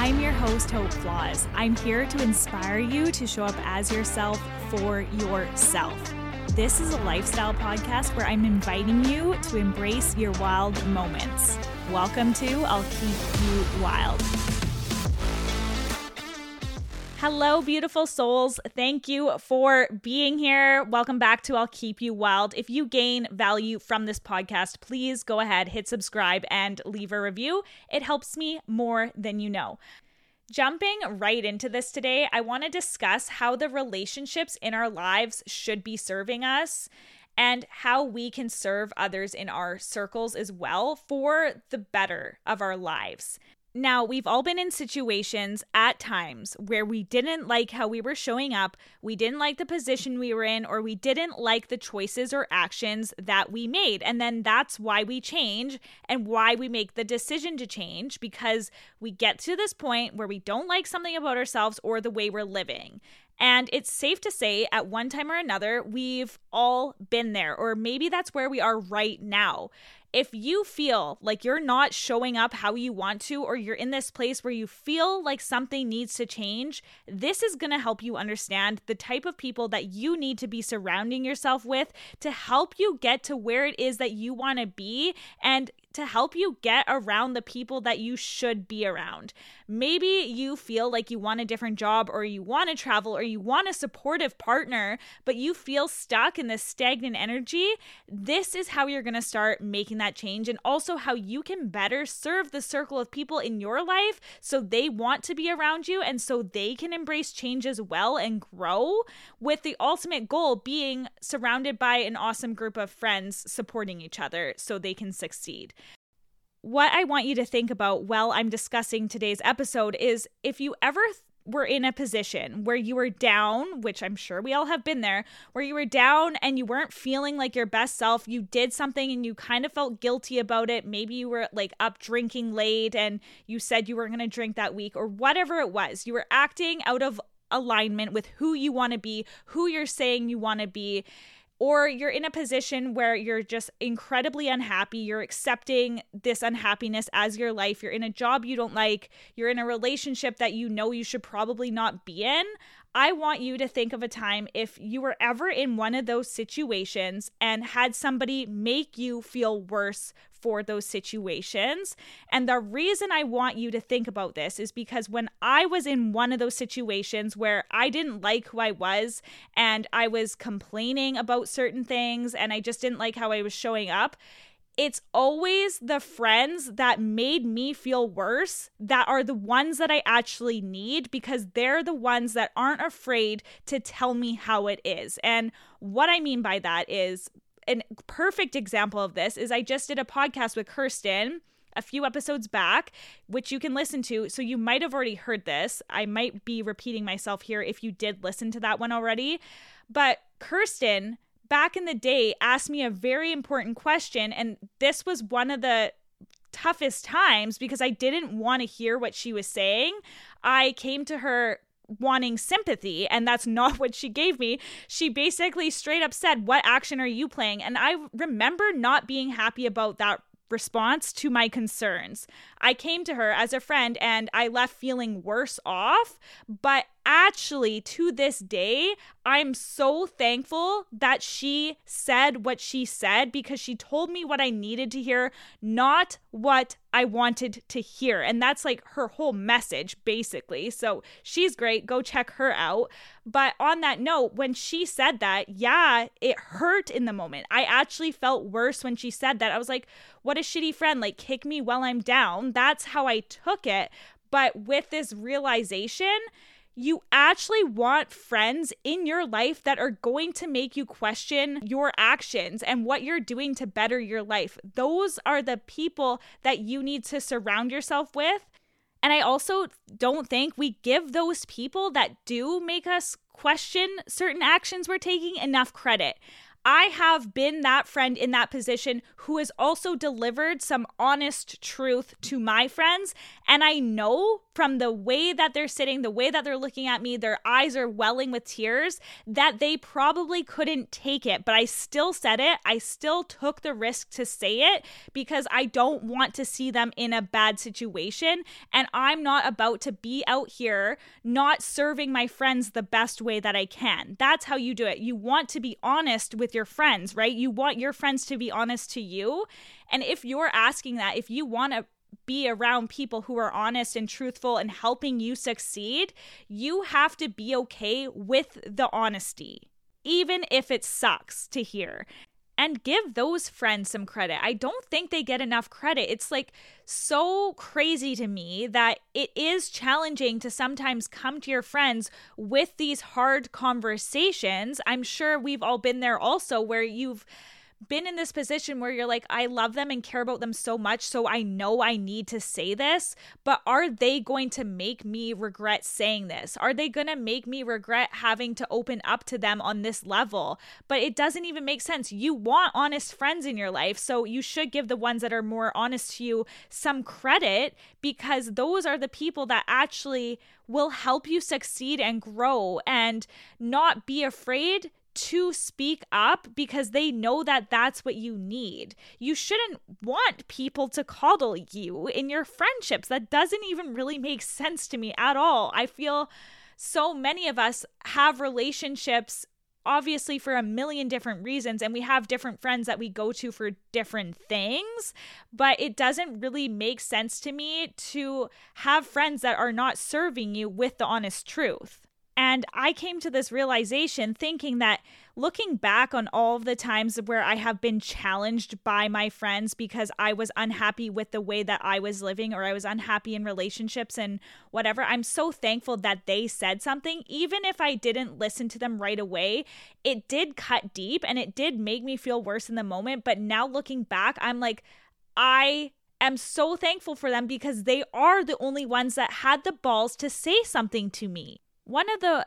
I'm your host, Hope Flawse. I'm here to inspire you to show up as yourself for yourself. This is a lifestyle podcast where I'm inviting you to embrace your wild moments. Welcome to I'll Keep You Wild. Hello, beautiful souls. Thank you for being here. Welcome back to I'll Keep You Wild. If you gain value from this podcast, please go ahead, hit subscribe, and leave a review. It helps me more than you know. Jumping right into this today, I want to discuss how the relationships in our lives should be serving us and how we can serve others in our circles as well for the better of our lives. Now, we've all been in situations at times where we didn't like how we were showing up, we didn't like the position we were in, or we didn't like the choices or actions that we made. And then that's why we change and why we make the decision to change because we get to this point where we don't like something about ourselves or the way we're living. And it's safe to say, at one time or another, we've all been there, or maybe that's where we are right now if you feel like you're not showing up how you want to, or you're in this place where you feel like something needs to change, this is going to help you understand the type of people that you need to be surrounding yourself with to help you get to where it is that you want to be. And to help you get around the people that you should be around. Maybe you feel like you want a different job or you want to travel or you want a supportive partner, but you feel stuck in this stagnant energy. This is how you're going to start making that change and also how you can better serve the circle of people in your life so they want to be around you and so they can embrace change as well and grow with the ultimate goal being surrounded by an awesome group of friends supporting each other so they can succeed what I want you to think about while I'm discussing today's episode is if you ever th- were in a position where you were down, which I'm sure we all have been there, where you were down and you weren't feeling like your best self, you did something and you kind of felt guilty about it. Maybe you were like up drinking late and you said you weren't going to drink that week or whatever it was. You were acting out of alignment with who you want to be, who you're saying you want to be or you're in a position where you're just incredibly unhappy, you're accepting this unhappiness as your life, you're in a job you don't like, you're in a relationship that you know you should probably not be in, I want you to think of a time if you were ever in one of those situations and had somebody make you feel worse for those situations. And the reason I want you to think about this is because when I was in one of those situations where I didn't like who I was and I was complaining about certain things and I just didn't like how I was showing up, it's always the friends that made me feel worse that are the ones that I actually need because they're the ones that aren't afraid to tell me how it is. And what I mean by that is a perfect example of this is I just did a podcast with Kirsten a few episodes back, which you can listen to. So you might have already heard this. I might be repeating myself here if you did listen to that one already. But Kirsten back in the day asked me a very important question. And this was one of the toughest times because I didn't want to hear what she was saying. I came to her wanting sympathy and that's not what she gave me she basically straight up said what action are you playing and i remember not being happy about that response to my concerns. I came to her as a friend and I left feeling worse off, but actually, to this day, I'm so thankful that she said what she said because she told me what I needed to hear, not what I wanted to hear. And that's like her whole message, basically. So she's great. Go check her out. But on that note, when she said that, yeah, it hurt in the moment. I actually felt worse when she said that. I was like, what a shitty friend. Like, kick me while I'm down. That's how I took it. But with this realization, you actually want friends in your life that are going to make you question your actions and what you're doing to better your life. Those are the people that you need to surround yourself with. And I also don't think we give those people that do make us question certain actions we're taking enough credit. I have been that friend in that position who has also delivered some honest truth to my friends. And I know from the way that they're sitting, the way that they're looking at me, their eyes are welling with tears, that they probably couldn't take it. But I still said it. I still took the risk to say it because I don't want to see them in a bad situation. And I'm not about to be out here not serving my friends the best way that I can. That's how you do it. You want to be honest with your friends, right? You want your friends to be honest to you. And if you're asking that, if you want to be around people who are honest and truthful and helping you succeed, you have to be okay with the honesty, even if it sucks to hear. And give those friends some credit. I don't think they get enough credit. It's like so crazy to me that it is challenging to sometimes come to your friends with these hard conversations. I'm sure we've all been there also where you've been in this position where you're like, I love them and care about them so much, so I know I need to say this, but are they going to make me regret saying this? Are they going to make me regret having to open up to them on this level? But it doesn't even make sense. You want honest friends in your life, so you should give the ones that are more honest to you some credit because those are the people that actually will help you succeed and grow and not be afraid to speak up because they know that that's what you need. You shouldn't want people to coddle you in your friendships. That doesn't even really make sense to me at all. I feel so many of us have relationships obviously for a million different reasons and we have different friends that we go to for different things but it doesn't really make sense to me to have friends that are not serving you with the honest truth and I came to this realization thinking that looking back on all of the times where I have been challenged by my friends because I was unhappy with the way that I was living or I was unhappy in relationships and whatever, I'm so thankful that they said something. Even if I didn't listen to them right away, it did cut deep and it did make me feel worse in the moment. But now looking back, I'm like, I am so thankful for them because they are the only ones that had the balls to say something to me one of the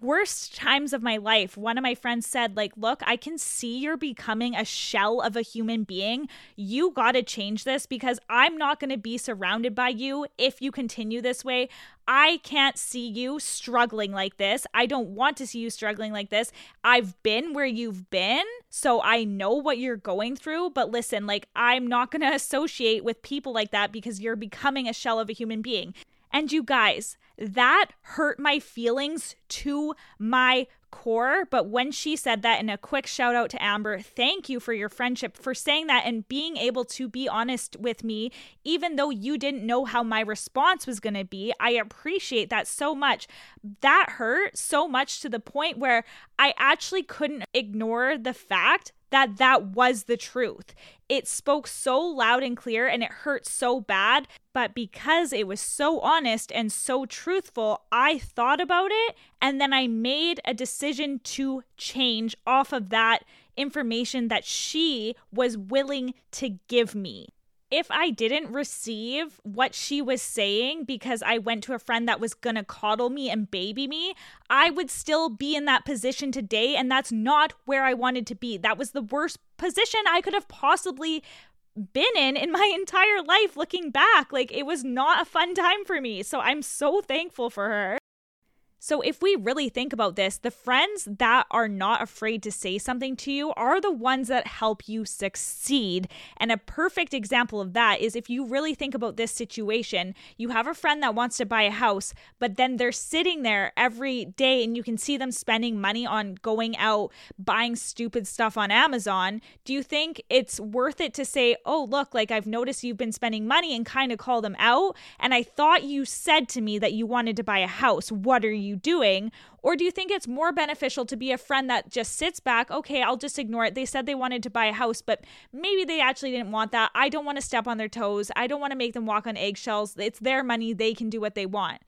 worst times of my life one of my friends said like look i can see you're becoming a shell of a human being. You got to change this because i'm not going to be surrounded by you if you continue this way. I can't see you struggling like this. I don't want to see you struggling like this. I've been where you've been so i know what you're going through. But listen like i'm not going to associate with people like that because you're becoming a shell of a human being and you guys, that hurt my feelings to my core. But when she said that, and a quick shout out to Amber, thank you for your friendship, for saying that and being able to be honest with me, even though you didn't know how my response was going to be. I appreciate that so much. That hurt so much to the point where I actually couldn't ignore the fact that that was the truth. It spoke so loud and clear and it hurt so bad, but because it was so honest and so truthful, I thought about it and then I made a decision to change off of that information that she was willing to give me if I didn't receive what she was saying because I went to a friend that was gonna coddle me and baby me, I would still be in that position today. And that's not where I wanted to be. That was the worst position I could have possibly been in in my entire life looking back. Like it was not a fun time for me. So I'm so thankful for her. So, if we really think about this, the friends that are not afraid to say something to you are the ones that help you succeed. And a perfect example of that is if you really think about this situation, you have a friend that wants to buy a house, but then they're sitting there every day and you can see them spending money on going out, buying stupid stuff on Amazon. Do you think it's worth it to say, oh, look, like I've noticed you've been spending money and kind of call them out? And I thought you said to me that you wanted to buy a house. What are you? You doing? Or do you think it's more beneficial to be a friend that just sits back? Okay, I'll just ignore it. They said they wanted to buy a house, but maybe they actually didn't want that. I don't want to step on their toes. I don't want to make them walk on eggshells. It's their money. They can do what they want.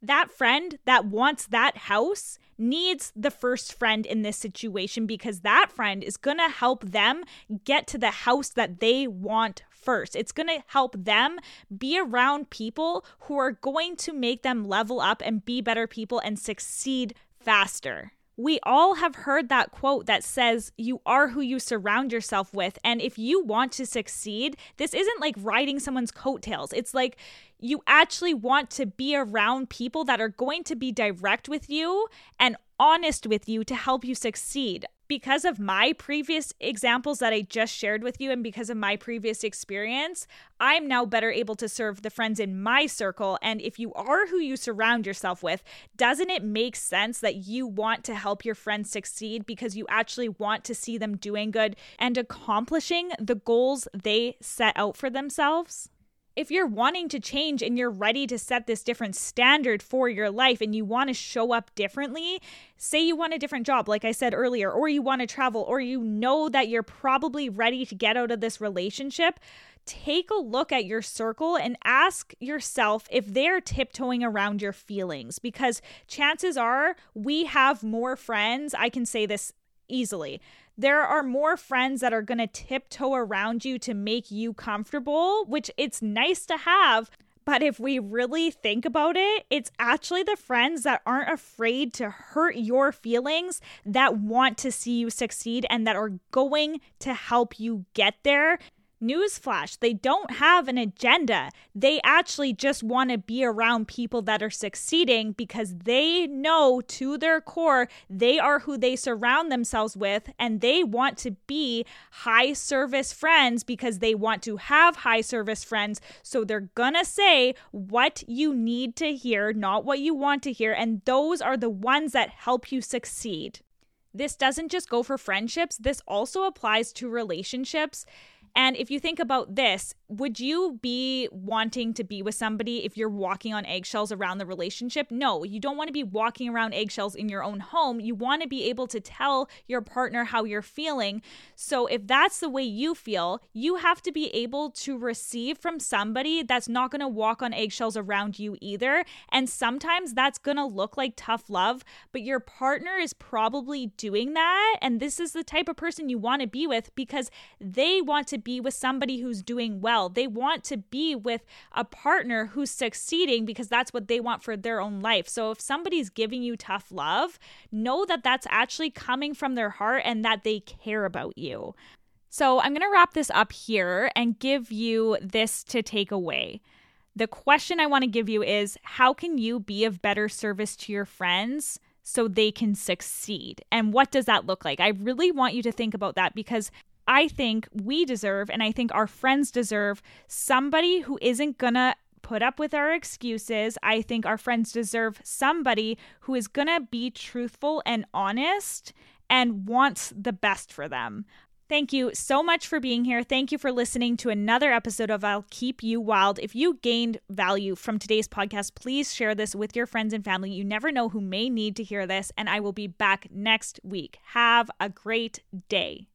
That friend that wants that house needs the first friend in this situation because that friend is going to help them get to the house that they want first. It's going to help them be around people who are going to make them level up and be better people and succeed faster. we all have heard that quote that says, You are who you surround yourself with. And if you want to succeed, this isn't like riding someone's coattails. It's like you actually want to be around people that are going to be direct with you and honest with you to help you succeed because of my previous examples that I just shared with you and because of my previous experience, I'm now better able to serve the friends in my circle. And if you are who you surround yourself with, doesn't it make sense that you want to help your friends succeed because you actually want to see them doing good and accomplishing the goals they set out for themselves? If you're wanting to change and you're ready to set this different standard for your life and you want to show up differently, say you want a different job, like I said earlier, or you want to travel, or you know that you're probably ready to get out of this relationship, take a look at your circle and ask yourself if they're tiptoeing around your feelings because chances are we have more friends. I can say this easily there are more friends that are going to tiptoe around you to make you comfortable, which it's nice to have. But if we really think about it, it's actually the friends that aren't afraid to hurt your feelings that want to see you succeed and that are going to help you get there. Newsflash, they don't have an agenda. They actually just want to be around people that are succeeding because they know to their core they are who they surround themselves with and they want to be high service friends because they want to have high service friends. So they're going to say what you need to hear, not what you want to hear. And those are the ones that help you succeed. This doesn't just go for friendships, this also applies to relationships. And if you think about this, would you be wanting to be with somebody if you're walking on eggshells around the relationship? No, you don't want to be walking around eggshells in your own home. You want to be able to tell your partner how you're feeling. So if that's the way you feel, you have to be able to receive from somebody that's not going to walk on eggshells around you either. And sometimes that's going to look like tough love, but your partner is probably doing that. And this is the type of person you want to be with because they want to be with somebody who's doing well. They want to be with a partner who's succeeding because that's what they want for their own life. So if somebody's giving you tough love, know that that's actually coming from their heart and that they care about you. So I'm going to wrap this up here and give you this to take away. The question I want to give you is how can you be of better service to your friends so they can succeed? And what does that look like? I really want you to think about that because I think we deserve, and I think our friends deserve, somebody who isn't gonna put up with our excuses. I think our friends deserve somebody who is gonna be truthful and honest and wants the best for them. Thank you so much for being here. Thank you for listening to another episode of I'll Keep You Wild. If you gained value from today's podcast, please share this with your friends and family. You never know who may need to hear this, and I will be back next week. Have a great day.